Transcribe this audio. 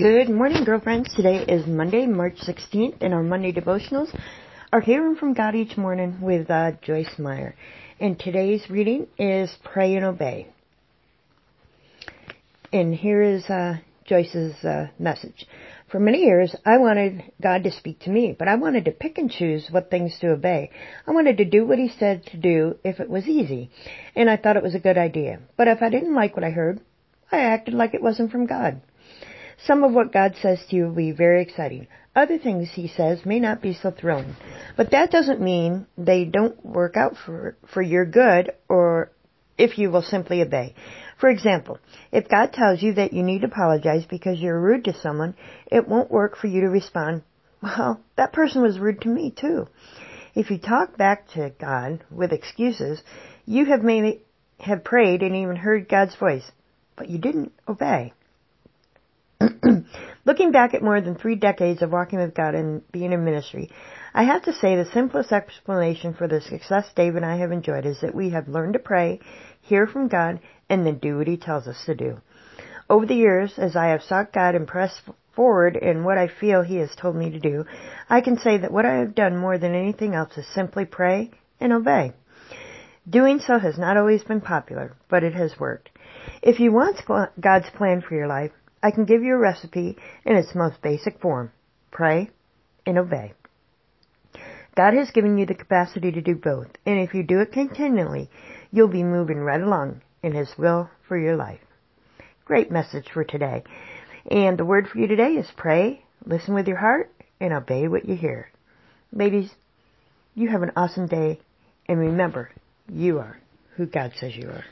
Good morning, girlfriends. Today is Monday, March 16th, and our Monday devotionals are Hearing from God Each Morning with uh, Joyce Meyer. And today's reading is Pray and Obey. And here is uh, Joyce's uh, message. For many years, I wanted God to speak to me, but I wanted to pick and choose what things to obey. I wanted to do what He said to do if it was easy, and I thought it was a good idea. But if I didn't like what I heard, I acted like it wasn't from God. Some of what God says to you will be very exciting. Other things He says may not be so thrilling. But that doesn't mean they don't work out for, for your good or if you will simply obey. For example, if God tells you that you need to apologize because you're rude to someone, it won't work for you to respond, well, that person was rude to me too. If you talk back to God with excuses, you have maybe have prayed and even heard God's voice, but you didn't obey. Looking back at more than three decades of walking with God and being in ministry, I have to say the simplest explanation for the success Dave and I have enjoyed is that we have learned to pray, hear from God, and then do what He tells us to do. Over the years, as I have sought God and pressed forward in what I feel He has told me to do, I can say that what I have done more than anything else is simply pray and obey. Doing so has not always been popular, but it has worked. If you want God's plan for your life, I can give you a recipe in its most basic form. Pray and obey. God has given you the capacity to do both, and if you do it continually, you'll be moving right along in His will for your life. Great message for today. And the word for you today is pray, listen with your heart, and obey what you hear. Ladies, you have an awesome day, and remember, you are who God says you are.